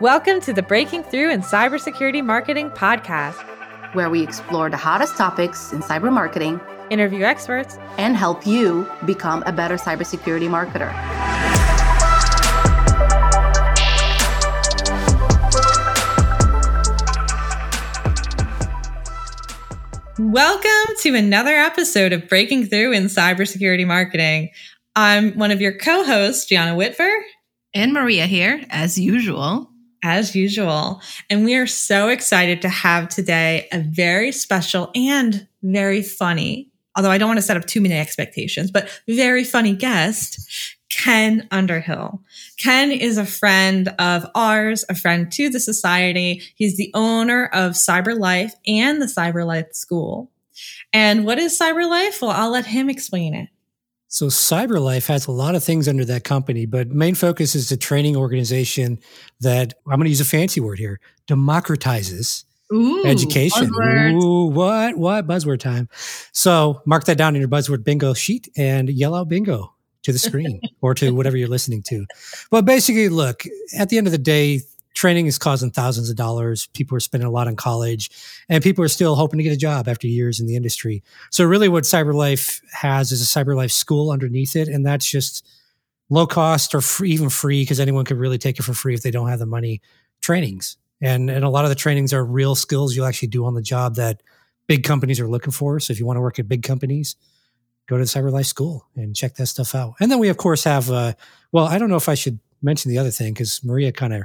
Welcome to the Breaking Through in Cybersecurity Marketing podcast, where we explore the hottest topics in cyber marketing, interview experts, and help you become a better cybersecurity marketer. Welcome to another episode of Breaking Through in Cybersecurity Marketing. I'm one of your co hosts, Gianna Whitver. And Maria here, as usual as usual. And we are so excited to have today a very special and very funny, although I don't want to set up too many expectations, but very funny guest, Ken Underhill. Ken is a friend of ours, a friend to the society. He's the owner of CyberLife and the CyberLife School. And what is CyberLife? Well, I'll let him explain it. So CyberLife has a lot of things under that company, but main focus is the training organization that I'm going to use a fancy word here, democratizes Ooh, education. Buzzword. Ooh, what? What? Buzzword time. So mark that down in your buzzword bingo sheet and yell out bingo to the screen or to whatever you're listening to. But basically, look, at the end of the day, training is causing thousands of dollars. People are spending a lot on college, and people are still hoping to get a job after years in the industry. So, really, what CyberLife has is a CyberLife school underneath it, and that's just low cost or free, even free because anyone could really take it for free if they don't have the money. Trainings, and and a lot of the trainings are real skills you'll actually do on the job that big companies are looking for. So, if you want to work at big companies. Go to the CyberLife School and check that stuff out. And then we, of course, have, uh, well, I don't know if I should mention the other thing because Maria kind of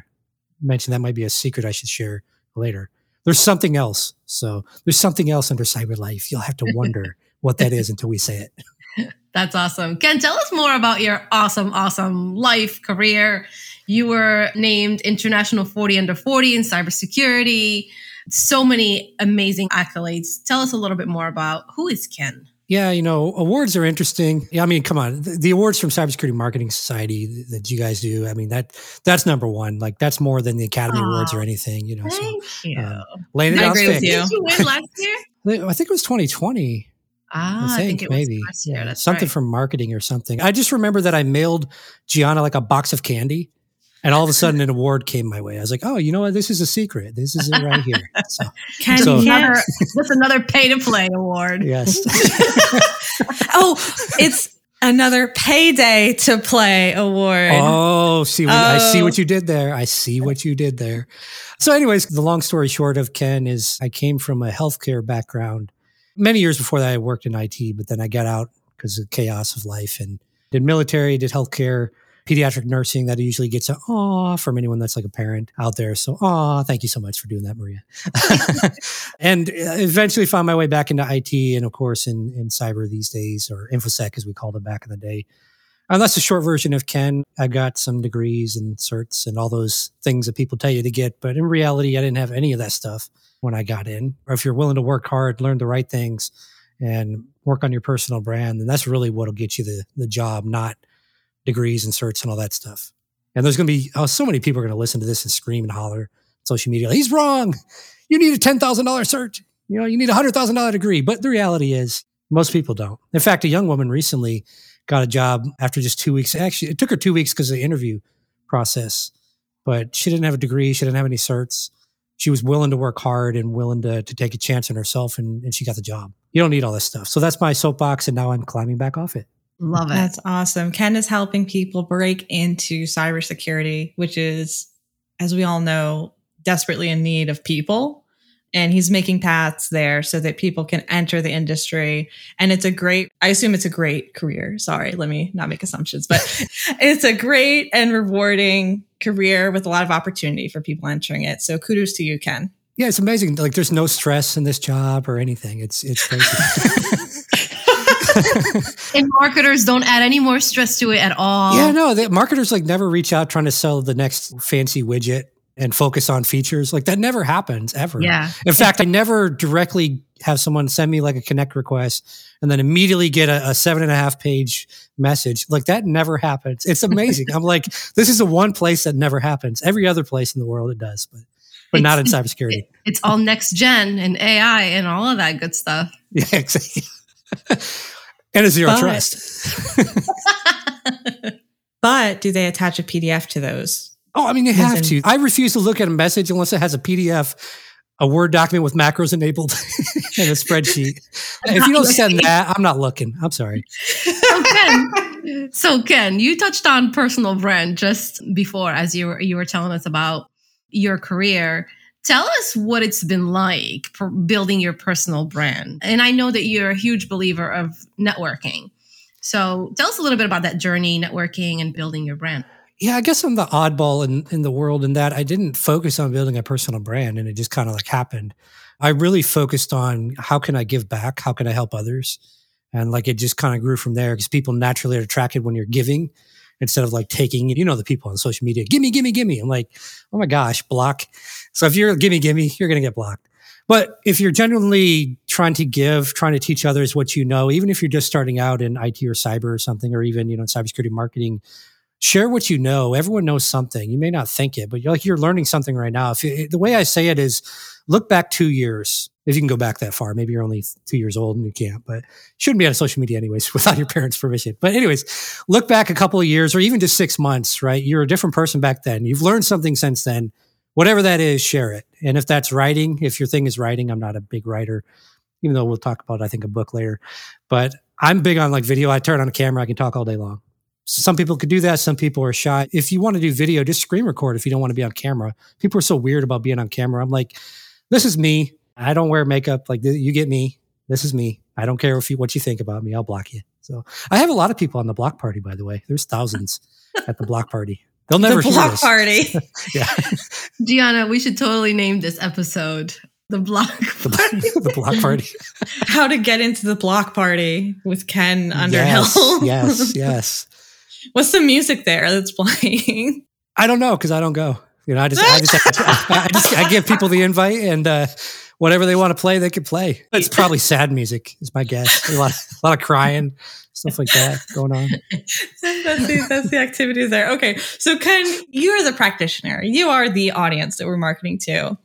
mentioned that might be a secret I should share later. There's something else. So there's something else under cyber life. You'll have to wonder what that is until we say it. That's awesome. Ken, tell us more about your awesome, awesome life, career. You were named International 40 Under 40 in cybersecurity. So many amazing accolades. Tell us a little bit more about who is Ken? Yeah, you know, awards are interesting. Yeah, I mean, come on, the, the, awards from Cybersecurity Marketing Society that you guys do. I mean, that that's number one. Like that's more than the Academy Aww, Awards or anything. You know, thank so, you. Uh, laying I agree with you. Did you win last year? I think it was 2020. Ah, I think, I think maybe yeah, something right. from marketing or something. I just remember that I mailed Gianna like a box of candy and all of a sudden, an award came my way. I was like, "Oh, you know what? This is a secret. This is it right here." So, Can so, another, that's another pay to play award. Yes. oh, it's another payday to play award. Oh, see, oh. I see what oh. you did there. I see what you did there. So, anyways, the long story short of Ken is I came from a healthcare background. Many years before that, I worked in IT, but then I got out because of the chaos of life and did military, did healthcare pediatric nursing that usually gets a aw from anyone that's like a parent out there. So aw, thank you so much for doing that, Maria. and uh, eventually found my way back into IT and of course in, in cyber these days or infosec as we called it back in the day. And that's a short version of Ken. I got some degrees and certs and all those things that people tell you to get. But in reality, I didn't have any of that stuff when I got in. Or if you're willing to work hard, learn the right things and work on your personal brand, then that's really what'll get you the, the job, not degrees and certs and all that stuff. And there's going to be oh, so many people are going to listen to this and scream and holler social media. He's wrong. You need a ten thousand dollar cert. You know, you need a hundred thousand dollar degree. But the reality is, most people don't. In fact, a young woman recently got a job after just two weeks. Actually, it took her two weeks because of the interview process. But she didn't have a degree. She didn't have any certs. She was willing to work hard and willing to, to take a chance on herself, and, and she got the job. You don't need all this stuff. So that's my soapbox, and now I'm climbing back off it. Love it. That's awesome. Ken is helping people break into cybersecurity, which is, as we all know, desperately in need of people. And he's making paths there so that people can enter the industry. And it's a great, I assume it's a great career. Sorry, let me not make assumptions, but it's a great and rewarding career with a lot of opportunity for people entering it. So kudos to you, Ken. Yeah, it's amazing. Like there's no stress in this job or anything. It's it's crazy. and marketers don't add any more stress to it at all. Yeah, no, the marketers like never reach out trying to sell the next fancy widget and focus on features. Like that never happens ever. Yeah. In fact, I never directly have someone send me like a connect request and then immediately get a, a seven and a half page message. Like that never happens. It's amazing. I'm like, this is the one place that never happens. Every other place in the world it does, but but it's, not in cybersecurity. It, it's all next gen and AI and all of that good stuff. Yeah, exactly and a zero but, trust. but do they attach a PDF to those Oh, I mean, you have to. I refuse to look at a message unless it has a PDF, a Word document with macros enabled, and a spreadsheet. if you don't send that, I'm not looking. I'm sorry. So Ken, so Ken, you touched on personal brand just before as you were you were telling us about your career. Tell us what it's been like for building your personal brand. And I know that you're a huge believer of networking. So tell us a little bit about that journey, networking and building your brand. Yeah, I guess I'm the oddball in, in the world in that I didn't focus on building a personal brand and it just kind of like happened. I really focused on how can I give back? How can I help others? And like it just kind of grew from there because people naturally are attracted when you're giving instead of like taking, you know, the people on social media, gimme, gimme, gimme. I'm like, oh my gosh, block. So if you're gimme, gimme, you're going to get blocked. But if you're genuinely trying to give, trying to teach others what you know, even if you're just starting out in IT or cyber or something, or even, you know, in cybersecurity marketing, share what you know. Everyone knows something. You may not think it, but you're like, you're learning something right now. If you, the way I say it is look back two years. If you can go back that far, maybe you're only two years old and you can't, but shouldn't be on social media anyways without your parents' permission. But anyways, look back a couple of years or even just six months, right? You're a different person back then. You've learned something since then whatever that is, share it. And if that's writing, if your thing is writing, I'm not a big writer, even though we'll talk about, I think, a book later. But I'm big on like video. I turn on a camera, I can talk all day long. Some people could do that. Some people are shy. If you want to do video, just screen record if you don't want to be on camera. People are so weird about being on camera. I'm like, this is me. I don't wear makeup. Like you get me. This is me. I don't care if you, what you think about me. I'll block you. So I have a lot of people on the block party, by the way. There's thousands at the block party. They'll never the block party. yeah. Gianna, we should totally name this episode the block party. the block party. How to get into the block party with Ken Underhill. Yes, yes, yes. What's the music there that's playing? I don't know because I don't go. You know, I just, I just, I, I just, I give people the invite and uh, whatever they want to play, they can play. It's probably sad music, is my guess. A lot, a lot of crying, stuff like that going on. that's, the, that's the activities there. Okay. So, Ken, you're the practitioner, you are the audience that we're marketing to.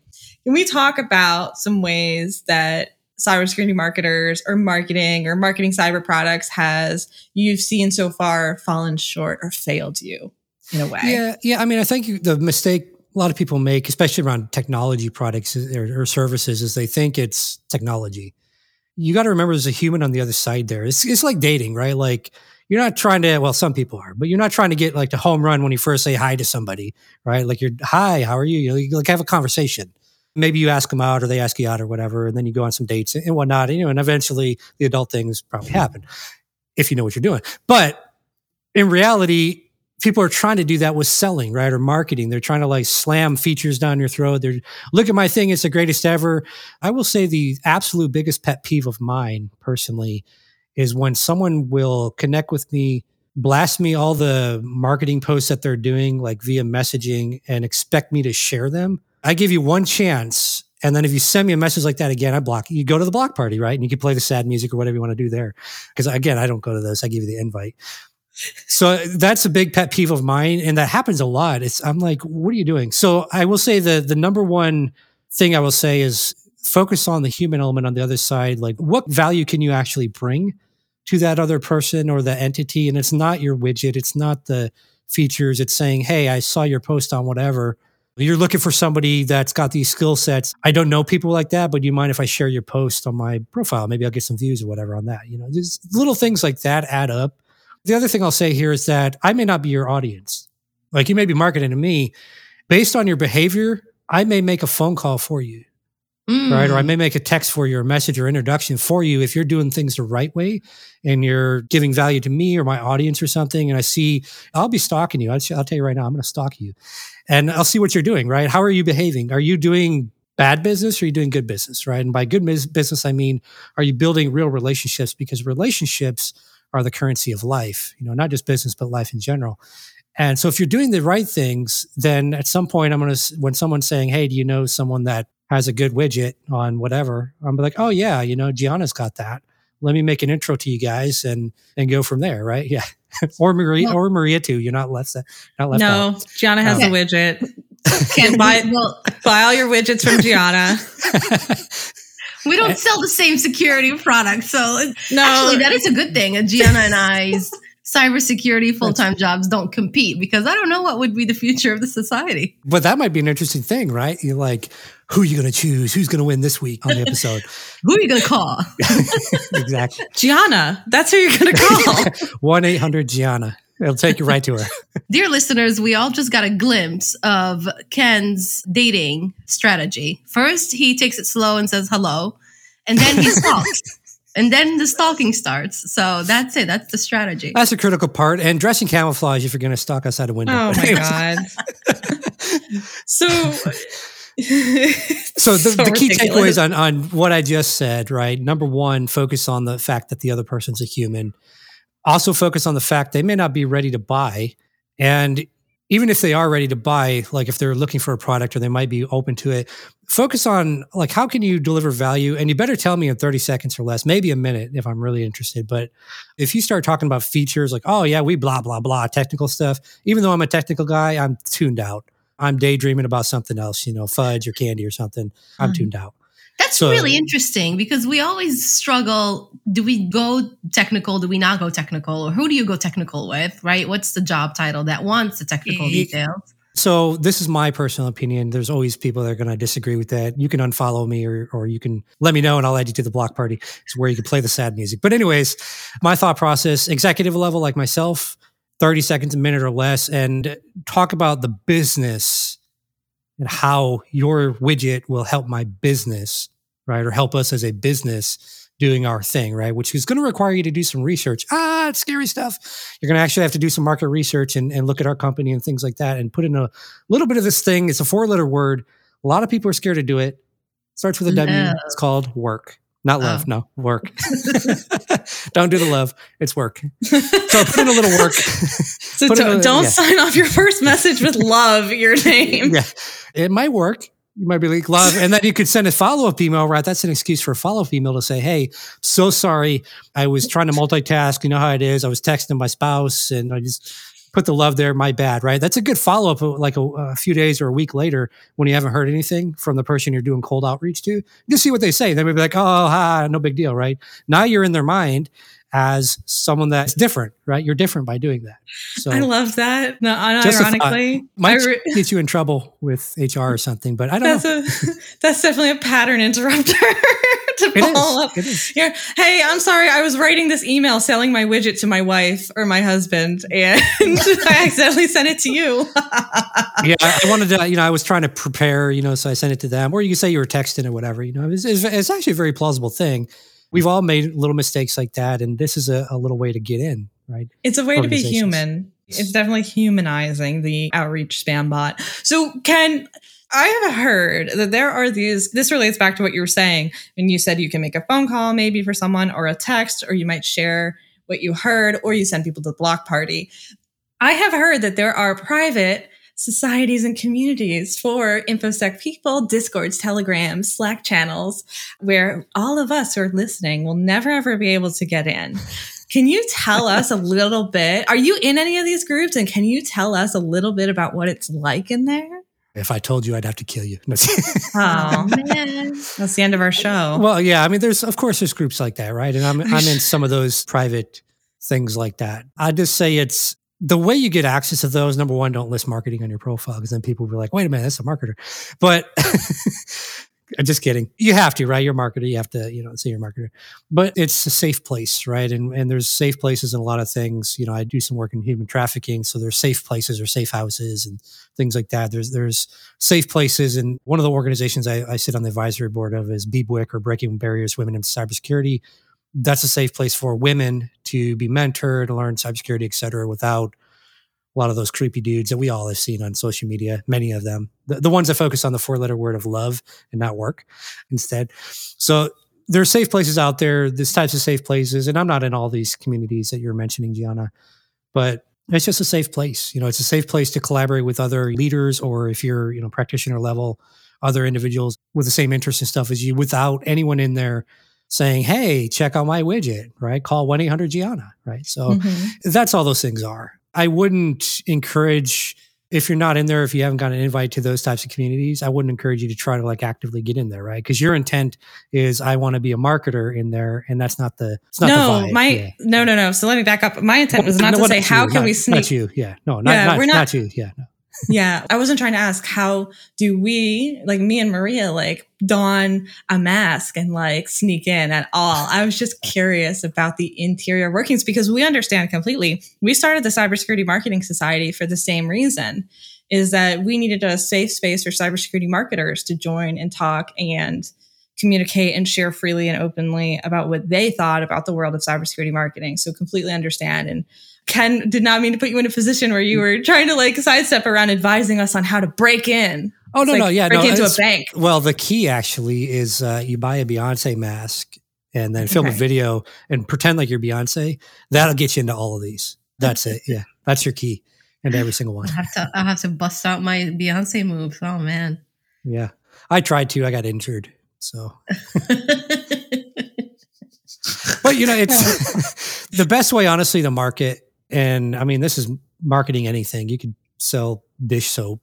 Can we talk about some ways that cybersecurity marketers or marketing or marketing cyber products has you've seen so far fallen short or failed you in a way? Yeah. Yeah. I mean, I think the mistake a lot of people make, especially around technology products or, or services, is they think it's technology you got to remember there's a human on the other side there. It's, it's like dating, right? Like you're not trying to, well, some people are, but you're not trying to get like the home run when you first say hi to somebody, right? Like you're, hi, how are you? You, know, you like have a conversation. Maybe you ask them out or they ask you out or whatever, and then you go on some dates and whatnot. You know, and eventually the adult things probably happen if you know what you're doing. But in reality, people are trying to do that with selling, right? Or marketing. They're trying to like slam features down your throat. They're look at my thing. It's the greatest ever. I will say the absolute biggest pet peeve of mine personally is when someone will connect with me, blast me all the marketing posts that they're doing, like via messaging and expect me to share them. I give you one chance. And then if you send me a message like that again, I block you. Go to the block party, right? And you can play the sad music or whatever you want to do there. Because again, I don't go to those. I give you the invite so that's a big pet peeve of mine and that happens a lot. It's i'm like what are you doing? So i will say the the number one thing i will say is focus on the human element on the other side. Like what value can you actually bring to that other person or the entity? And it's not your widget. It's not the features. It's saying hey i saw your post on whatever. You're looking for somebody that's got these skill sets. I don't know people like that but you mind if i share your post on my profile? Maybe i'll get some views or whatever on that you know? Just little things like that add up the other thing I'll say here is that I may not be your audience. Like you may be marketing to me based on your behavior. I may make a phone call for you, mm. right? Or I may make a text for you, or a message or introduction for you if you're doing things the right way and you're giving value to me or my audience or something. And I see, I'll be stalking you. I'll, I'll tell you right now, I'm going to stalk you and I'll see what you're doing, right? How are you behaving? Are you doing bad business or are you doing good business, right? And by good business, I mean, are you building real relationships? Because relationships are the currency of life, you know, not just business, but life in general. And so if you're doing the right things, then at some point I'm going to, when someone's saying, Hey, do you know someone that has a good widget on whatever? I'm like, Oh yeah, you know, Gianna's got that. Let me make an intro to you guys and, and go from there. Right. Yeah. or Maria, well, or Maria too. You're not left, not left No, out. Gianna has um, a widget. Can buy, buy all your widgets from Gianna. we don't eh? sell the same security product. So no. actually, that is a good thing. Gianna and I's cybersecurity full time jobs don't compete because I don't know what would be the future of the society. But that might be an interesting thing, right? You're like, who are you going to choose? Who's going to win this week on the episode? who are you going to call? exactly. Gianna. That's who you're going to call. 1 800 Gianna. It'll take you right to her. Dear listeners, we all just got a glimpse of Ken's dating strategy. First, he takes it slow and says hello, and then he stalks. and then the stalking starts. So that's it. That's the strategy. That's a critical part. And dressing camouflage if you're going to stalk outside a window. Oh my God. so. so the, so the key takeaways on, on what I just said, right? Number one, focus on the fact that the other person's a human also focus on the fact they may not be ready to buy. And even if they are ready to buy, like if they're looking for a product or they might be open to it, focus on like how can you deliver value? And you better tell me in 30 seconds or less, maybe a minute if I'm really interested. But if you start talking about features like, oh yeah, we blah, blah, blah, technical stuff, even though I'm a technical guy, I'm tuned out. I'm daydreaming about something else, you know, fudge or candy or something. I'm mm-hmm. tuned out. That's so, really interesting because we always struggle. Do we go technical? Do we not go technical? Or who do you go technical with, right? What's the job title that wants the technical details? So this is my personal opinion. There's always people that are going to disagree with that. You can unfollow me or, or you can let me know and I'll add you to the block party. It's where you can play the sad music. But anyways, my thought process, executive level like myself, 30 seconds, a minute or less, and talk about the business and how your widget will help my business, right? Or help us as a business doing our thing, right? Which is going to require you to do some research. Ah, it's scary stuff. You're going to actually have to do some market research and, and look at our company and things like that and put in a little bit of this thing. It's a four letter word. A lot of people are scared to do it. Starts with a W. No. It's called work. Not love, oh. no, work. don't do the love. It's work. So put in a little work. so don't, don't yeah. sign off your first message with love, your name. Yeah. It might work. You might be like love. And then you could send a follow up email, right? That's an excuse for a follow up email to say, Hey, so sorry. I was trying to multitask. You know how it is. I was texting my spouse and I just put the love there. My bad, right? That's a good follow up, uh, like a, a, few days or a week later when you haven't heard anything from the person you're doing cold outreach to. Just see what they say. They may be like, oh, ha, no big deal, right? Now you're in their mind as someone that's different, right? You're different by doing that. So I love that. No, ironically, might re- get you in trouble with HR or something, but I don't that's know. A, that's definitely a pattern interrupter. to it follow is. up. It is. Here, hey, I'm sorry. I was writing this email selling my widget to my wife or my husband, and I accidentally sent it to you. yeah, I wanted to. You know, I was trying to prepare. You know, so I sent it to them, or you can say you were texting or whatever. You know, it's, it's, it's actually a very plausible thing. We've all made little mistakes like that, and this is a, a little way to get in, right? It's a way to be human. It's definitely humanizing the outreach spam bot. So, Ken, I have heard that there are these, this relates back to what you were saying when you said you can make a phone call maybe for someone or a text, or you might share what you heard, or you send people to the block party. I have heard that there are private societies and communities for InfoSec people, Discords, Telegrams, Slack channels, where all of us who are listening will never ever be able to get in. Can you tell us a little bit? Are you in any of these groups? And can you tell us a little bit about what it's like in there? If I told you, I'd have to kill you. oh man, that's the end of our show. Well, yeah, I mean, there's of course there's groups like that, right? And I'm I'm in some of those private things like that. I just say it's the way you get access to those. Number one, don't list marketing on your profile because then people will be like, "Wait a minute, that's a marketer." But just kidding. You have to, right? You're a marketer. You have to, you know, say you're a marketer. But it's a safe place, right? And and there's safe places in a lot of things. You know, I do some work in human trafficking, so there's safe places or safe houses and things like that. There's there's safe places, and one of the organizations I, I sit on the advisory board of is BBWIC or Breaking Barriers Women in Cybersecurity. That's a safe place for women to be mentored, learn cybersecurity, et cetera, without a lot of those creepy dudes that we all have seen on social media, many of them, the, the ones that focus on the four letter word of love and not work instead. So there are safe places out there, there's types of safe places. And I'm not in all these communities that you're mentioning, Gianna, but it's just a safe place. You know, it's a safe place to collaborate with other leaders or if you're, you know, practitioner level, other individuals with the same interests and stuff as you without anyone in there saying, Hey, check out my widget, right? Call 1 800 Gianna, right? So mm-hmm. that's all those things are. I wouldn't encourage if you're not in there, if you haven't got an invite to those types of communities, I wouldn't encourage you to try to like actively get in there, right? Because your intent is I want to be a marketer in there, and that's not the it's not no, the vibe. my yeah. no, no, no. So let me back up. My intent was not No, to say how you? can we Not- sneak. Not you, yeah, no, not Yeah, not, we're not- not you, yeah. No. Yeah, I wasn't trying to ask how do we, like me and Maria, like don a mask and like sneak in at all. I was just curious about the interior workings because we understand completely. We started the Cybersecurity Marketing Society for the same reason is that we needed a safe space for cybersecurity marketers to join and talk and communicate and share freely and openly about what they thought about the world of cybersecurity marketing. So completely understand and Ken did not mean to put you in a position where you were trying to like sidestep around advising us on how to break in. Oh no, It's no, like yeah, break no. into a bank. Well, the key actually is uh, you buy a Beyonce mask and then film a video and pretend like you're Beyonce. That'll get you into all of these. That's it. Yeah, that's your key and every single one. I have to I have to bust out my Beyonce moves. Oh man. Yeah, I tried to. I got injured. So, but you know, it's the best way, honestly, to market. And I mean, this is marketing anything. You could sell dish soap.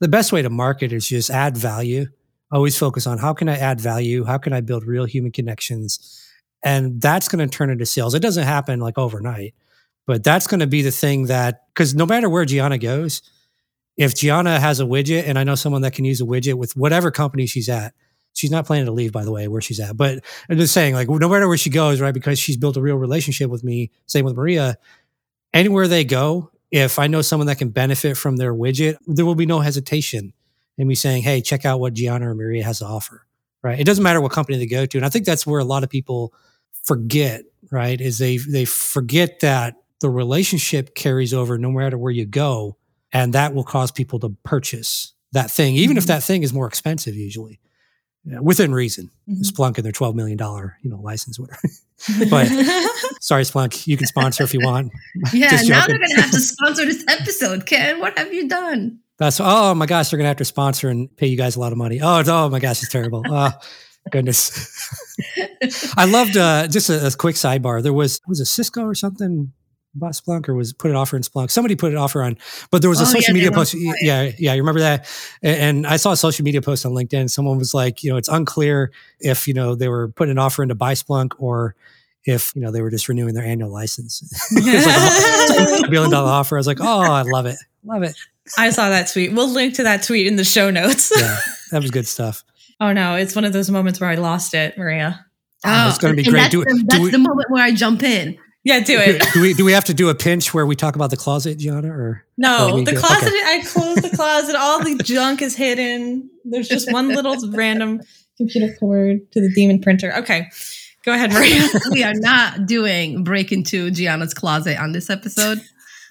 The best way to market is just add value. Always focus on how can I add value? How can I build real human connections? And that's going to turn into sales. It doesn't happen like overnight, but that's going to be the thing that, because no matter where Gianna goes, if Gianna has a widget and I know someone that can use a widget with whatever company she's at, she's not planning to leave, by the way, where she's at. But I'm just saying, like, no matter where she goes, right, because she's built a real relationship with me, same with Maria, anywhere they go, if I know someone that can benefit from their widget, there will be no hesitation in me saying, hey, check out what Gianna or Maria has to offer, right? It doesn't matter what company they go to. And I think that's where a lot of people forget, right, is they, they forget that the relationship carries over no matter where you go. And that will cause people to purchase that thing, even if Mhm. that thing is more expensive usually. Within reason. Mhm. Splunk and their $12 million, you know, license, whatever. But- Sorry, Splunk, you can sponsor if you want. yeah, now they're gonna have to sponsor this episode. Ken, what have you done? That's oh my gosh, they're gonna have to sponsor and pay you guys a lot of money. Oh, oh my gosh, it's terrible. Oh goodness. I loved uh, just a, a quick sidebar. There was was a Cisco or something bought Splunk or was put an offer in Splunk. Somebody put an offer on, but there was a Oh, social yeah, media post. Yeah, yeah, you remember that? And, I saw a social media post on LinkedIn. Someone was like, you know, it's unclear if you know they were putting an offer in to buy Splunk or if you know they were just renewing their annual license. it's like a billion dollar offer. I was like, oh, I love it, love it. I saw that tweet. We'll link to that tweet in the show notes. Yeah, that was good stuff. oh no, it's one of those moments where I lost it, Maria. Oh, it's gonna oh, be great. That's, Do- the, do that's we- the moment where I jump in. Yeah, do do, it. do we do we have to do a pinch where we talk about the closet, Gianna? Or No, the good. closet. Okay. I close the closet. All the junk is hidden. There's just one little random computer cord to the demon printer. Okay, go ahead, Maria. we are not doing break into Gianna's closet on this episode.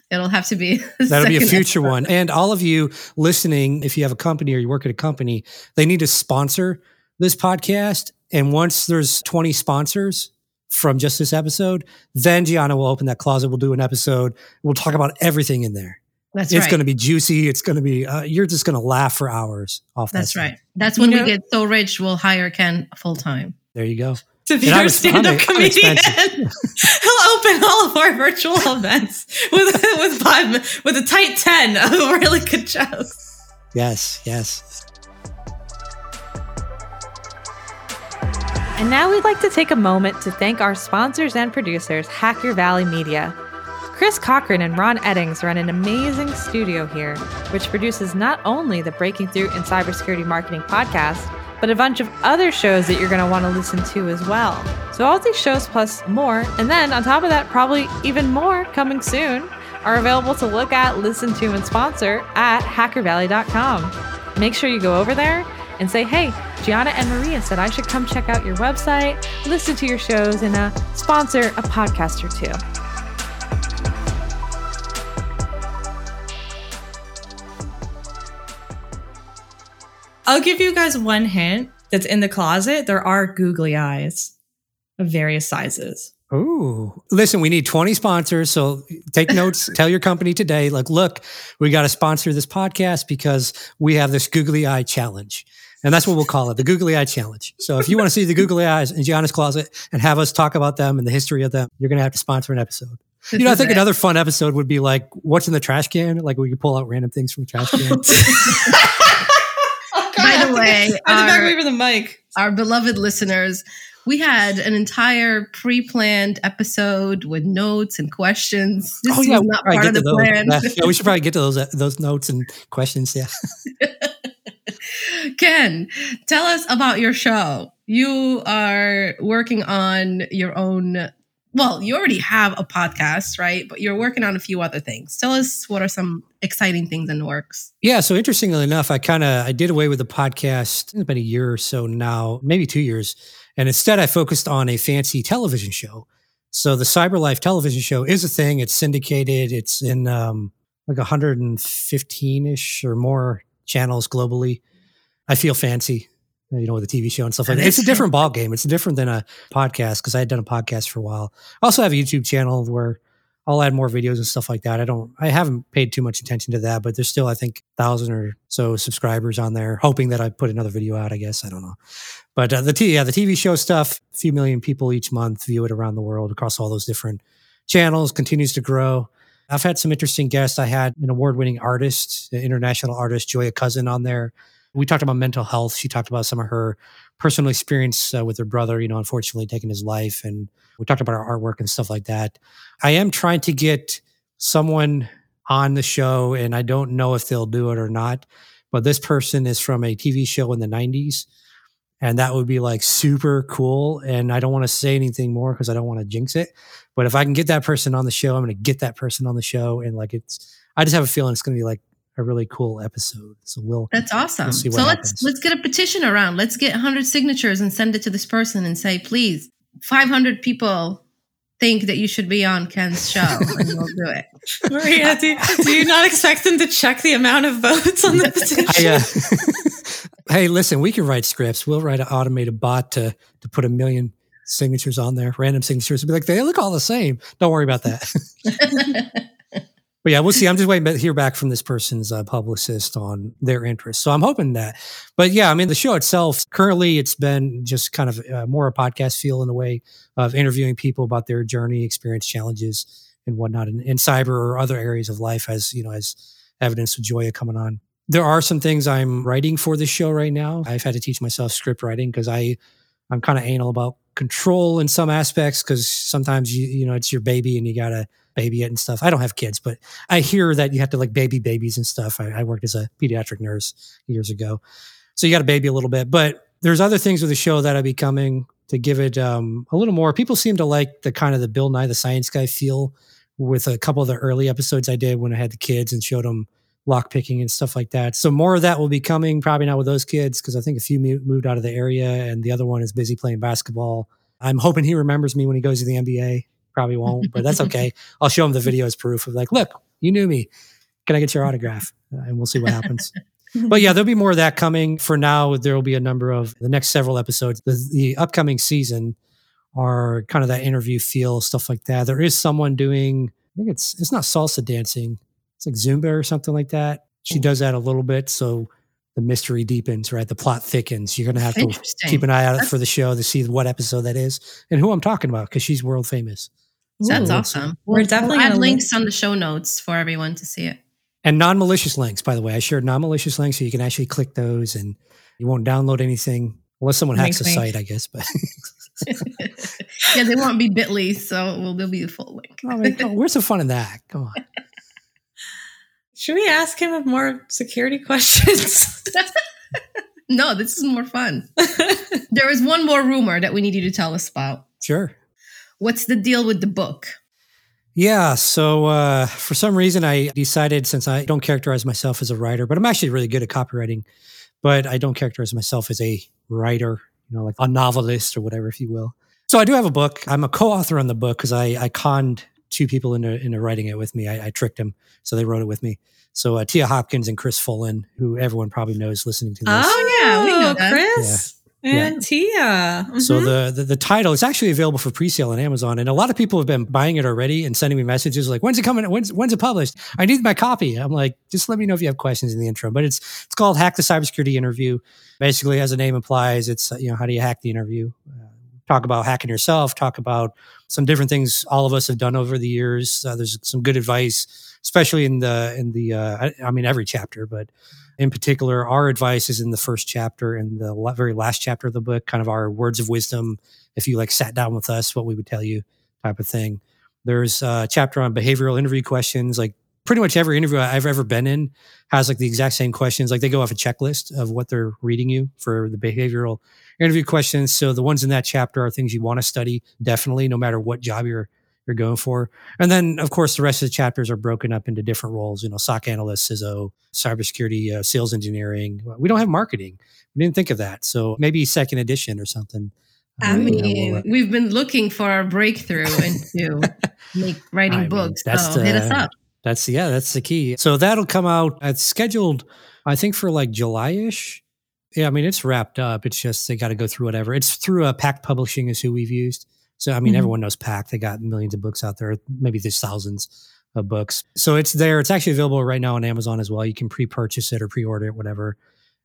It'll have to be that'll be a future episode. one. And all of you listening, if you have a company or you work at a company, they need to sponsor this podcast. And once there's 20 sponsors from just this episode, then Gianna will open that closet. We'll do an episode. We'll talk about everything in there. That's it's right. going to be juicy. It's going to be. Uh, you're just going to laugh for hours off. that That's stuff. right. That's You when know- we get so rich, we'll hire Ken full time. There you go. to be our stand-up comedian. He'll open all of our virtual events with with five with a tight ten of really good jokes. Yes. Yes. And now we'd like to take a moment to thank our sponsors and producers, Hacker Valley Media. Chris Cochran and Ron Eddings run an amazing studio here, which produces not only the Breaking Through in Cybersecurity Marketing podcast, but a bunch of other shows that you're going to want to listen to as well. So, all these shows plus more, and then on top of that, probably even more coming soon, are available to look at, listen to, and sponsor at hackervalley.com. Make sure you go over there and say, hey, Gianna and Maria said I should come check out your website, listen to your shows, and uh, sponsor a podcast or two. I'll give you guys one hint that's in the closet. There are googly eyes of various sizes. Ooh. Listen, we need 20 sponsors. So take notes. Tell your company today, like, look, we got to sponsor this podcast because we have this googly eye challenge. And that's what we'll call it, the googly eye challenge. So if you want to see the googly eyes in Gianna's closet and have us talk about them and the history of them, you're going to have to sponsor an episode. You know, I think another fun episode would be like, what's in the trash can? Like we could pull out random things from the trash can. By the way, I had to back our- away from the mic. our beloved listeners, we had an entire pre-planned episode with notes and questions. This was not part of the to those. plan. Yeah, yeah, we should probably get to those uh, those notes and questions. Yeah. Ken, tell us about your show. You are working on your own. Well, you already have a podcast, right? But you're working on a few other things. Tell us what are some exciting things in the works. Yeah. So interestingly enough, I kind of I did away with the podcast it's been a year or so now, maybe two years, and instead I focused on a fancy television show. So the Cyber Life television show is a thing. It's syndicated. It's in um, like 115 ish or more channels globally. I feel fancy, you know, with a TV show and stuff like That. It's a different ball game. It's different than a podcast because I had done a podcast for a while. I also have a YouTube channel where I'll add more videos and stuff like that. I don't, I haven't paid too much attention to that, but there's still, I think, thousand or so subscribers on there, hoping that I put another video out. I guess I don't know, but uh, the t- yeah, the TV show stuff, a few million people each month view it around the world across all those different channels, continues to grow. I've had some interesting guests. I had an award-winning artist, an international artist, Joya Cousin, on there. We talked about mental health. She talked about some of her personal experience uh, with her brother, you know, unfortunately taking his life, and we talked about our artwork and stuff like that. I am trying to get someone on the show, and I don't know if they'll do it or not. But this person is from a TV show in the '90s, and that would be like super cool. And I don't want to say anything more because I don't want to jinx it. But if I can get that person on the show, I'm going to get that person on the show, and like it's, I just have a feeling it's going to be like a really cool episode. So we'll That's awesome. We'll see so what let's happens. let's get a petition around. Let's get 100 signatures and send it to this person and say, please, 500 people think that you should be on Ken's show, and we'll do it. Maria, do, do you not expect them to check the amount of votes on the petition? I, uh, hey, listen, we can write scripts. We'll write an automated bot to to put a million signatures on there, random signatures, and be like, they look all the same. Don't worry about that. But yeah, we'll see. I'm just waiting to hear back from this person's uh, publicist on their interest. So I'm hoping that. But yeah, I mean, the show itself currently it's been just kind of uh, more a podcast feel in a way of interviewing people about their journey, experience, challenges, and whatnot in, in cyber or other areas of life, as you know, as evidence of Joya coming on. There are some things I'm writing for this show right now. I've had to teach myself script writing because I I'm kind of anal about control in some aspects because sometimes you you know it's your baby and you gotta baby it and stuff. I don't have kids, but I hear that you have to like baby babies and stuff. I, I worked as a pediatric nurse years ago, so you got to baby a little bit. But there's other things with the show that I'll be coming to give it um, a little more. People seem to like the kind of the Bill Nye the Science Guy feel with a couple of the early episodes I did when I had the kids and showed them lock picking and stuff like that. So more of that will be coming, probably not with those kids because I think a few moved out of the area and the other one is busy playing basketball. I'm hoping he remembers me when he goes to the NBA. Probably won't, but that's okay. I'll show him the video as proof of like, look, you knew me. Can I get your autograph? And we'll see what happens. but yeah, there'll be more of that coming. For now, there will be a number of the next several episodes. The, the upcoming season are kind of that interview feel, stuff like that. There is someone doing, I think it's it's not salsa dancing. It's like Zumba or something like that. She oh. does that a little bit. So the mystery deepens, right? The plot thickens. You're going to have to keep an eye out That's- for the show to see what episode that is and who I'm talking about because she's world famous. That's Ooh. awesome. We're definitely we'll add gonna links on the show notes for everyone to see it. And non malicious links, by the way. I shared non malicious links so you can actually click those and you won't download anything unless someone hacks the Wink, wink. site, I guess. But yeah, they won't be Bitly, so well, there'll be the full link. Oh, I mean, come on, where's the fun in that? Come on. Should we ask him more security questions? No, this is more fun. there is one more rumor that we need you to tell us about. Sure. What's the deal with the book? Yeah. So uh, for some reason, I decided since I don't characterize myself as a writer, but I'm actually really good at copywriting, but I don't characterize myself as a writer, you know, like a novelist or whatever, if you will. So I do have a book. I'm a co-author on the book because I, I conned two people into, into writing it with me. I, I tricked them. So they wrote it with me. So uh, Tia Hopkins and Chris Foulon, who everyone probably knows listening to this. oh, yeah, we know that. Chris and Tia. So Mhm. the, the the title is actually available for pre-sale on Amazon, and a lot of people have been buying it already and sending me messages like, "When's it coming? When's when's it published? I need my copy." I'm like, "Just let me know if you have questions in the intro." But it's it's called Hack the Cybersecurity Interview. Basically, as the name implies, it's uh, you know how do you hack the interview? Uh, talk about hacking yourself, talk about some different things all of us have done over the years. Uh, there's some good advice, especially in the in the uh, I, I, mean every chapter, but in particular, our advice is in the first chapter and the very last chapter of the book, kind of our words of wisdom. If you like sat down with us, what we would tell you, type of thing. There's a chapter on behavioral interview questions, like pretty much every interview I've ever been in has like the exact same questions. Like they go off a checklist of what they're reading you for the behavioral interview questions. So the ones in that chapter are things you want to study, definitely, no matter what job you're you're going for. And then, of course, the rest of the chapters are broken up into different roles. You know, SOC analyst, CISO, cybersecurity, uh, sales engineering. We don't have marketing. We didn't think of that. So maybe second edition or something. I uh, mean, you know, we'll, we've been looking for a breakthrough into make writing I books. Mean, so hit us up. That's yeah, that's the key. So that'll come out. It's scheduled, I think, for like July-ish. Yeah, I mean it's wrapped up. It's just they got to go through whatever. It's through a uh, Packt Publishing is who we've used. So I mean, mm-hmm. everyone knows Packt. They got millions of books out there. Maybe there's thousands of books. So it's there. It's actually available right now on Amazon as well. You can pre-purchase it or pre-order it, whatever.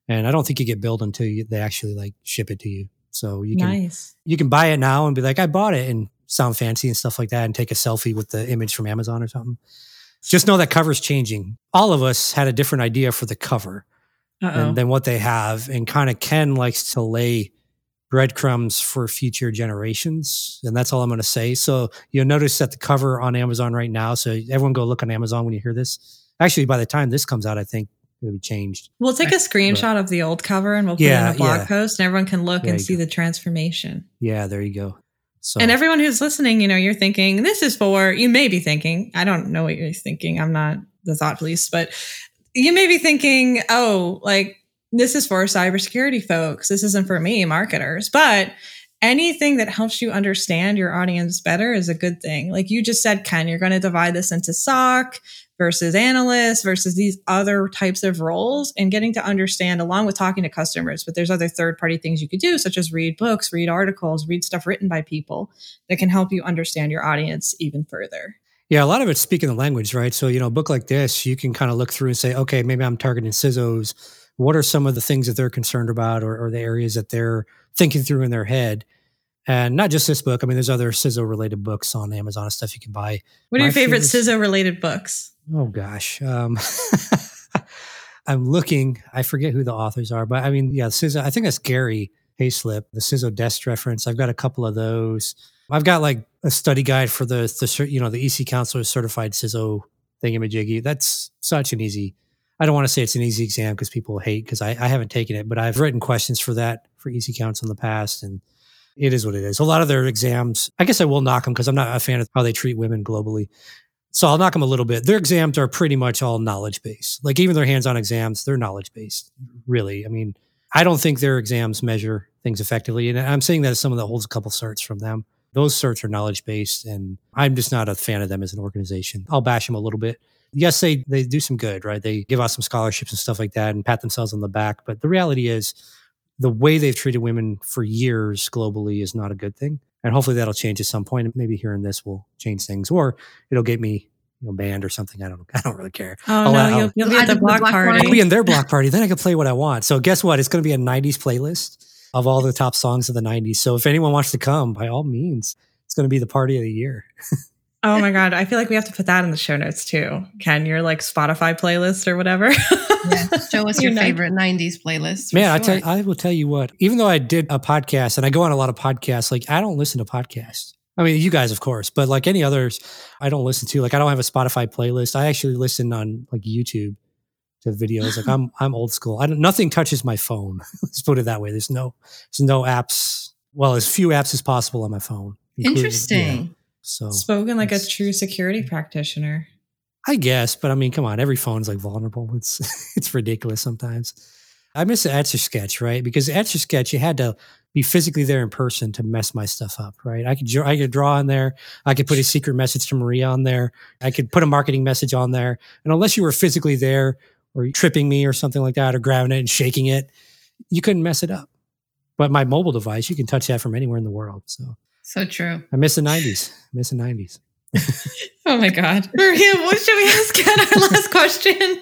And I don't think you get billed until you, they actually like ship it to you. So you can nice. you can buy it now and be like, I bought it and sound fancy and stuff like that, and take a selfie with the image from Amazon or something. Just know that cover's changing. All of us had a different idea for the cover than, than, what they have. And kind of Ken likes to lay breadcrumbs for future generations. And that's all I'm going to say. So you'll notice that the cover on Amazon right now. So everyone go look on Amazon when you hear this. Actually, by the time this comes out, I think it'll be changed. We'll take a screenshot but, of the old cover and we'll put yeah, it in a blog yeah. post and everyone can look there and see go. the transformation. Yeah, there you go. So. And everyone who's listening, you know, you're thinking this is for, you may be thinking, I don't know what you're thinking. I'm not the thought police, but you may be thinking, oh, like this is for cybersecurity folks. This isn't for me, marketers. But anything that helps you understand your audience better is a good thing. Like you just said, Ken, you're going to divide this into SOC, versus analysts versus these other types of roles and getting to understand along with talking to customers but there's other third party things you could do such as read books read articles read stuff written by people that can help you understand your audience even further yeah, a lot of it's speaking the language, right? So, you know, a book like this, you can kind of look through and say, okay, maybe I'm targeting CISOs. What are some of the things that they're concerned about or, or the areas that they're thinking through in their head? And not just this book. I mean, there's other CISO related books on Amazon and stuff you can buy. What are My your favorite CISO related books? Oh gosh. Um, I'm looking. I forget who the authors are, but I mean, yeah, CISO. I think that's Gary Hayslip, the CISO desk reference. I've got a couple of those. I've got like a study guide for the the you know the EC-Council Certified CISO thingamajiggy. That's such an easy. I don't want to say it's an easy exam because people hate because I, I haven't taken it, but I've written questions for that for EC-Council in the past, and it is what it is. A lot of their exams, I guess I will knock them because I'm not a fan of how they treat women globally. So I'll knock them a little bit. Their exams are pretty much all knowledge based. Like even their hands on exams, they're knowledge based, really. I mean, I don't think their exams measure things effectively. And I'm saying that as someone that holds a couple certs from them. Those certs are knowledge based, and I'm just not a fan of them as an organization. I'll bash them a little bit. Yes, they, they do some good, right? They give out some scholarships and stuff like that and pat themselves on the back. But the reality is, the way they've treated women for years globally is not a good thing. And hopefully that'll change at some point. Maybe hearing this will change things, or it'll get me you know, banned or something. I don't. I don't really care. Oh I'll, no, I'll, you'll, you'll, be at the block, block party. I'll be in their block party. Then I can play what I want. So guess what? It's going to be a '90s playlist of all the top songs of the '90s. So if anyone wants to come, by all means, it's going to be the party of the year. oh my god! I feel like we have to put that in the show notes too. Ken, your like Spotify playlist or whatever. yeah, show us your, your favorite '90s playlist. Man, sure. I tell I will tell you what. Even though I did a podcast and I go on a lot of podcasts, like I don't listen to podcasts. I mean, you guys, of course, but like any others, I don't listen to. Like, I don't have a Spotify playlist. I actually listen on like YouTube to videos. Like, I'm I'm old school. I don't. Nothing touches my phone. Let's put it that way. There's no there's no apps. Well, as few apps as possible on my phone. Interesting. Yeah, so spoken like a true security practitioner. I guess, but I mean, come on, every phone's like vulnerable. It's it's ridiculous sometimes. I miss the Etch a Sketch, right? Because Etch a Sketch, you had to be physically there in person to mess my stuff up, right? I could I could draw on there. I could put a secret message to Maria on there. I could put a marketing message on there. And unless you were physically there or tripping me or something like that or grabbing it and shaking it, you couldn't mess it up. But my mobile device, you can touch that from anywhere in the world. So so true. I miss the 90s. I miss the 90s. oh my God. Maria, what should we ask Ken our last question?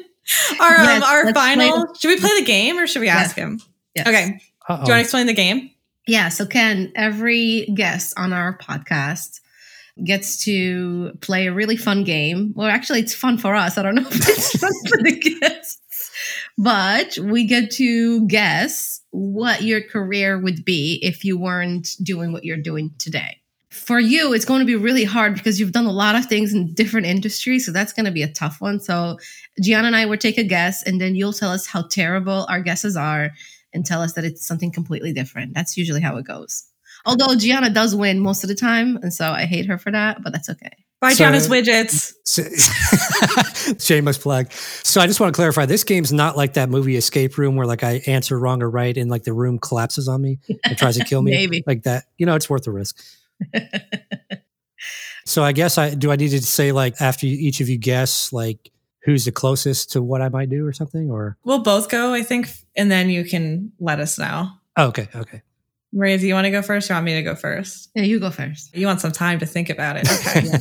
Our um, our final. should we play the game or should we ask him? Yes. Okay. Uh-oh. Do you want to explain the game? Yeah. So, Ken, every guest on our podcast gets to play a really fun game. Well, actually, it's fun for us. I don't know if it's fun for the guests, but we get to guess what your career would be if you weren't doing what you're doing today. For you, it's going to be really hard because you've done a lot of things in different industries. So that's going to be a tough one. So Gianna and I will take a guess, and then you'll tell us how terrible our guesses are and tell us that it's something completely different. That's usually how it goes. Although Gianna does win most of the time, and so I hate her for that, but that's okay. Buy So- Gianna's widgets. So, shameless plug. So I just want to clarify: this game's not like that movie Escape Room, where like I answer wrong or right, and like the room collapses on me and tries to kill me. Maybe. like that. You know, it's worth the risk. so I guess I do. I need to say like after you- each of you guess like who's the closest to what I might do or something, or We'll both go, I think, and then you can let us know. oh, okay, okay. Maria, do you want to go first? Or you want me to go first? Yeah, you go first. You want some time to think about it. Okay.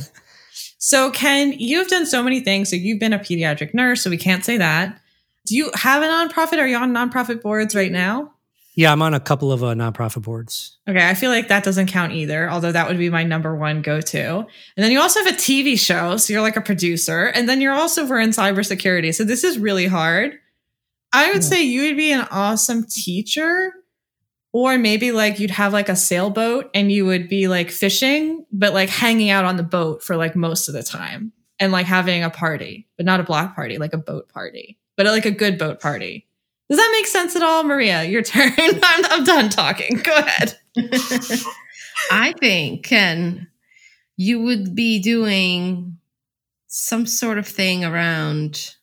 So, Ken, you've done so many things. So, you've been a pediatric nurse, so we can't say that. Do you have a nonprofit? Are you on nonprofit boards right now? Yeah, I'm on a couple of uh, nonprofit boards. Okay, I feel like that doesn't count either, although that would be my number one go to. And then you also have a TV show, so you're like a producer, and then you're also we're in cybersecurity. So this is really hard. I would Yeah. say you would be an awesome teacher, or maybe like you'd have like a sailboat and you would be like fishing, but like hanging out on the boat for like most of the time and like having a party, but not a block party, like a boat party, but like a good boat party. Does that make sense at all, Maria? Your turn. I'm, I'm done talking. Go ahead. I think, Ken, you would be doing some sort of thing around,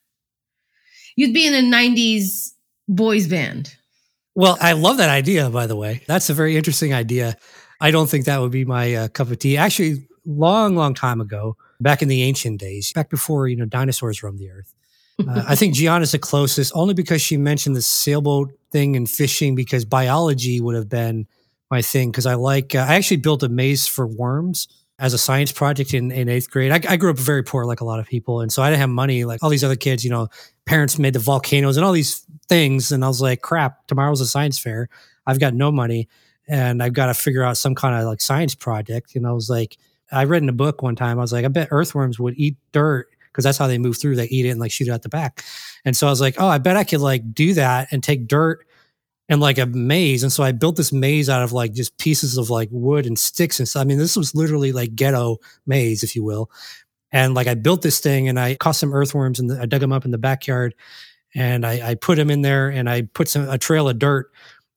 you'd be in a 90s boys band. Well, I love that idea, by the way. That's a very interesting idea. I don't think that would be my uh, cup of tea. Actually, long, long time ago, back in the ancient days, back before you know dinosaurs roamed the earth, uh, I think Gianna's the closest, only because she mentioned the sailboat thing and fishing. Because biology would have been my thing. Because I like, uh, I actually built a maze for worms as a science project in, in eighth grade. I, I grew up very poor, like a lot of people, and so I didn't have money like all these other kids. You know, parents made the volcanoes and all these things, and I was like, crap, tomorrow's a science fair. I've got no money, and I've got to figure out some kind of like science project. And I was like, I read in a book one time, I was like, I bet earthworms would eat dirt because that's how they move through. They eat it and like shoot it out the back. And so I was like, oh, I bet I could like do that and take dirt and like a maze. And so I built this maze out of like just pieces of like wood and sticks and stuff. I mean, this was literally like ghetto maze, if you will. And like I built this thing and I caught some earthworms and I dug them up in the backyard and I, I put them in there and I put some a trail of dirt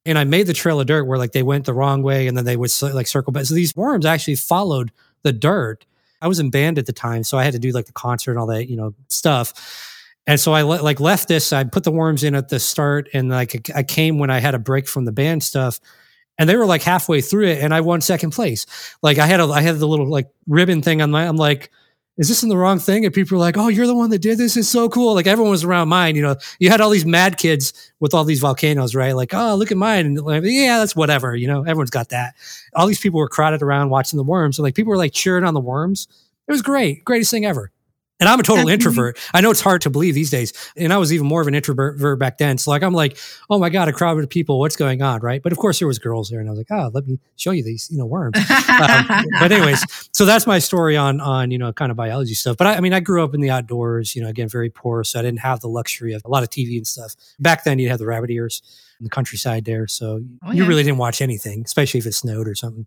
and I made the trail of dirt where like they went the wrong way and then they would like circle back. So these worms actually followed the dirt. I was in band at the time, so I had to do like the concert and all that, you know, stuff. And so I le- like left this. I put the worms in at the start, and like I came when I had a break from the band stuff, and they were like halfway through it, and I won second place. Like I had a I had the little like ribbon thing on my. I'm like, is this in the wrong thing? And people were like, oh, you're the one that did this. It's so cool. Like everyone was around mine. You know, you had all these mad kids with all these volcanoes, right? Like, oh, look at mine. And like, yeah, that's whatever. You know, everyone's got that. All these people were crowded around watching the worms. And like people were like cheering on the worms. It was great. Greatest thing ever. And I'm a total introvert. I know it's hard to believe these days. And I was even more of an introvert back then. So like I'm like, oh my God, a crowd of people, what's going on? Right. But of course there was girls there and I was like, oh, let me show you these, you know, worms. Um, but anyways, so that's my story on on, you know, kind of biology stuff. But I, I mean, I grew up in the outdoors, you know, again, very poor. So I didn't have the luxury of a lot of TV and stuff. Back then you'd have the rabbit ears in the countryside there. So Oh, you really didn't watch anything, especially if it snowed or something.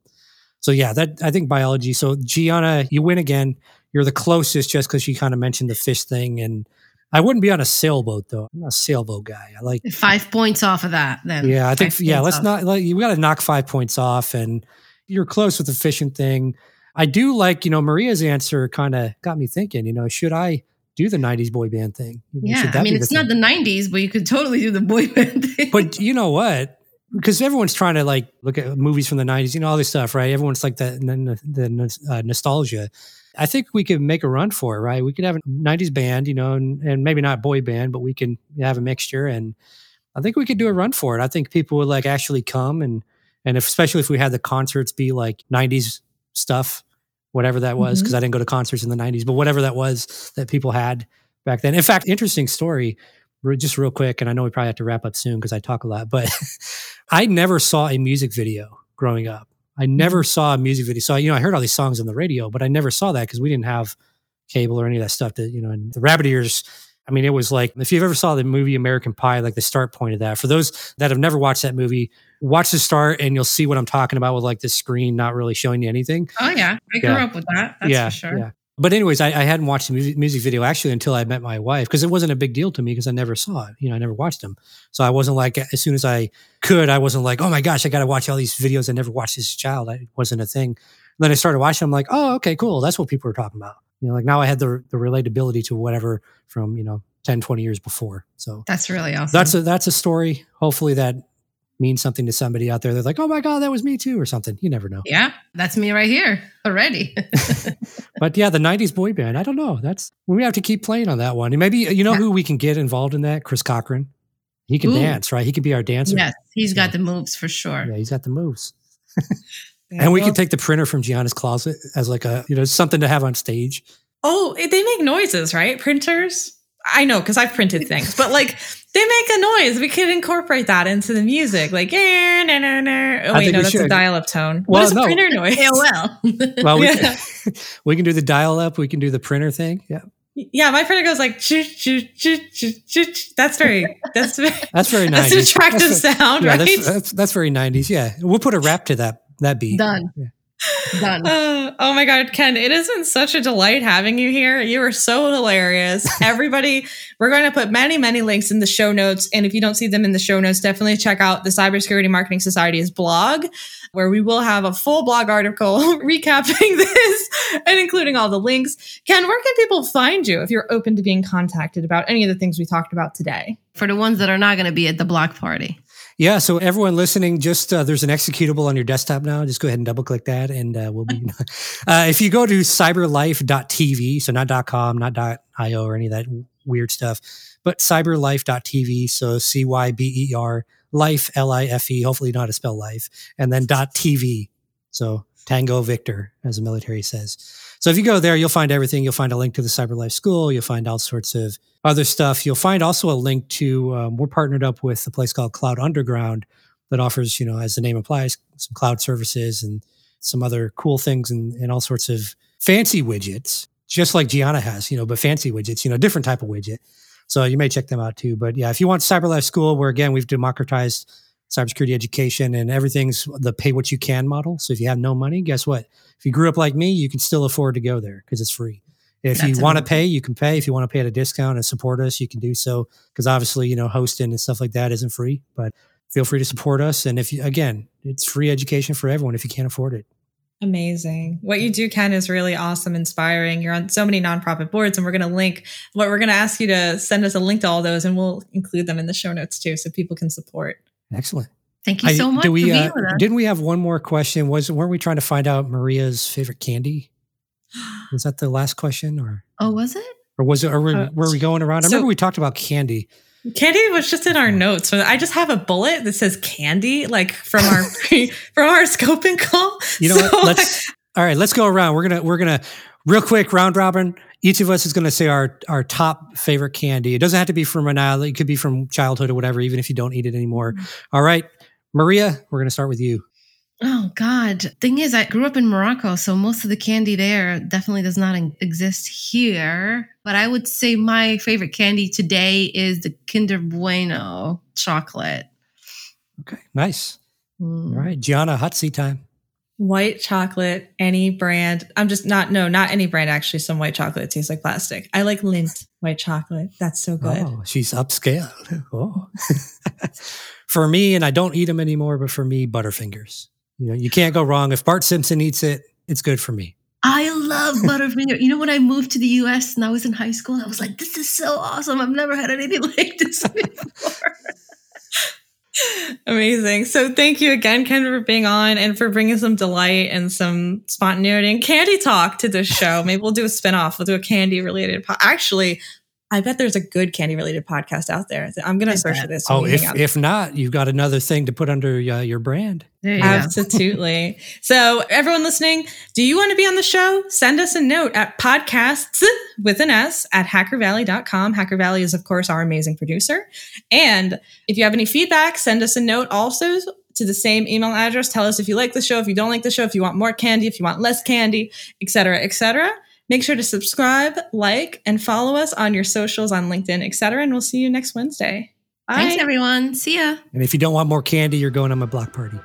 So yeah, that I think biology. So Gianna, you win again. You're the closest just because you kind of mentioned the fish thing. And I wouldn't be on a sailboat though. I'm not a sailboat guy. I like Five points off of that, then. yeah, I think Five yeah, let's off. not like you got to knock 5 points off and you're close with the fishing thing. I do like, you know, Maria's answer kind of got me thinking, you know, should I do the 90s boy band thing? Yeah, I mean, be the it's not thing? the 90s, but you could totally do the boy band thing. But you know what? Because everyone's trying to like look at movies from the 90s, you know, all this stuff, right? Everyone's like the, the, the uh, nostalgia. I think we could make a run for it, right? We could have a 90s band, you know, and, and maybe not boy band, but we can have a mixture. And I think we could do a run for it. I think people would like actually come and, and if, especially if we had the concerts be like 90s stuff, whatever that was, because I didn't go to concerts in the 90s, but whatever that was that people had back then. In fact, interesting story, just real quick, and I know we probably have to wrap up soon because I talk a lot, but I never saw a music video growing up. I never mm-hmm. saw a music video. So, you know, I heard all these songs on the radio, but I never saw that because we didn't have cable or any of that stuff that, you know, and the rabbit ears. I mean, it was like if you've ever saw the movie American Pie, like the start point of that. For those that have never watched that movie, watch the start and you'll see what I'm talking about with like the screen not really showing you anything. Oh yeah, I grew Yeah. up with that. That's yeah, for sure. yeah. But anyways, I, I hadn't watched the music, music video actually until I met my wife because it wasn't a big deal to me because I never saw it. You know, I never watched them. So I wasn't like as soon as I could, I wasn't like, oh my gosh, I got to watch all these videos I never watched this child. That wasn't a thing. then I started watching. I'm like, oh, okay, cool. That's what people were talking about. You know, like now I had the the relatability to whatever from you know 10, 20 years before. So That's really awesome. that's a that's a story. Hopefully that means something to somebody out there. They're like, oh my god, that was me too, or something. You never know. yeah, that's me right here already. But yeah, the '90s boy band. I don't know. That's we have to keep playing on that one. And maybe you know Yeah. who we can get involved in that? Chris Cochran. He can Ooh. dance, right? He could be our dancer. yes, he's got the moves for sure. Yeah, he's got the moves. and we can take the printer from Gianna's closet as like a you know something to have on stage. Oh, eh, they make noises, right? Printers. I know because I've printed things, but like they make a noise. We could incorporate that into the music, like. eh, na, na, na. Oh I wait, no, we that's a dial-up tone. Well, what is no. a printer noise? AOL. Well, we, Yeah. can, we can do the dial up. We can do the printer thing. Yeah, Yeah, my printer goes like. choo, choo, choo, choo, choo, choo. That's very. That's very. that's very That's '90s. an attractive That's- sound, yeah, right? that's, that's that's very '90s. Yeah, we'll put a rap to that that beat. Done. Yeah. Done. Uh, oh my God, Ken, it has been such a delight having you here. You are so hilarious. Everybody, we're going to put many, many links in the show notes. And if you don't see them in the show notes, definitely check out the Cybersecurity Marketing Society's blog, where we will have a full blog article recapping this and including all the links. Ken, where can people find you if you're open to being contacted about any of the things we talked about today? For the ones that are not going to be at the block party. Yeah. So everyone listening, just uh, there's an executable on your desktop now. Just go ahead and double click that, and uh, we'll be. uh, if you go to cyberlife.tv, so not .com, not .io, or any of that weird stuff, but cyberlife.tv. So C Y B E R life L I F E. Hopefully, you know how to spell life, and then .tv. So Tango Victor, as the military says. So if you go there, you'll find everything. You'll find a link to the Cyber Life School. You'll find all sorts of other stuff. You'll find also a link to um, we're partnered up with a place called Cloud Underground that offers, you know, as the name implies, some cloud services and some other cool things and, and all sorts of fancy widgets, just like Gianna has, you know, but fancy widgets, you know, different type of widget. So you may check them out too. But yeah, if you want Cyber Life School, where again we've democratized cybersecurity education and everything's the pay what you can model. So if you have no money, guess what? If you grew up like me, you can still afford to go there because it's free. If That's you want to pay, you can pay. If you want to pay at a discount and support us, you can do so. Because obviously, you know, hosting and stuff like that isn't free, but feel free to support us. And if you, again, it's free education for everyone if you can't afford it. Amazing. What you do, Ken, is really awesome, inspiring. You're on so many nonprofit boards, and we're going to link what we're going to ask you to send us a link to all those, and we'll include them in the show notes too, so people can support. Excellent. Thank you I- so much do we, uh, didn't we have one more question? Was weren't we trying to find out Maria's favorite candy? Was that the last question, or oh, was it? or was it? Or were, Uh, were we going around? I so- remember we talked about candy. Candy was just in our notes. So I just have a bullet that says candy, like from our from our scoping call. You know So, what? Let's all right. Let's go around. We're gonna we're gonna real quick round robin. Each of us is gonna say our our top favorite candy. It doesn't have to be from an island. It could be from childhood or whatever. Even if you don't eat it anymore. All right, Maria. We're gonna start with you. Oh God! Thing is, I grew up in Morocco, so most of the candy there definitely does not exist here. But I would say my favorite candy today is the Kinder Bueno chocolate. Okay, nice. Mm. All right, Gianna, hot seat time. White chocolate, any brand. I'm just not no, not any brand. Actually, some white chocolate tastes like plastic. I like Lindt white chocolate. That's so good. Oh, she's upscale. Oh. for me, and I don't eat them anymore, but for me, Butterfingers. You know, you can't go wrong. If Bart Simpson eats it, it's good for me. I love Butterfinger. you know, when I moved to the US and I was in high school, I was like, this is so awesome. I've never had anything like this before. Amazing. So thank you again, Ken, for being on and for bringing some delight and some spontaneity and candy talk to this show. Maybe we'll do a spinoff. We'll do a candy related. Po- Actually, I bet there's a good candy related podcast out there. I'm going to search for this. Oh, if if not, you've got another thing to put under uh, your brand. You. Absolutely. So, everyone listening, do you want to be on the show? Send us a note at podcasts with an S at hackervalley.com. Hacker Valley is, of course, our amazing producer. And if you have any feedback, send us a note also to the same email address. Tell us if you like the show, if you don't like the show, if you want more candy, if you want less candy, etc., etc. Make sure to subscribe, like, and follow us on your socials on LinkedIn, etc. And we'll see you next Wednesday. Bye. Thanks, everyone. See ya. And if you don't want more candy, you're going on my block party.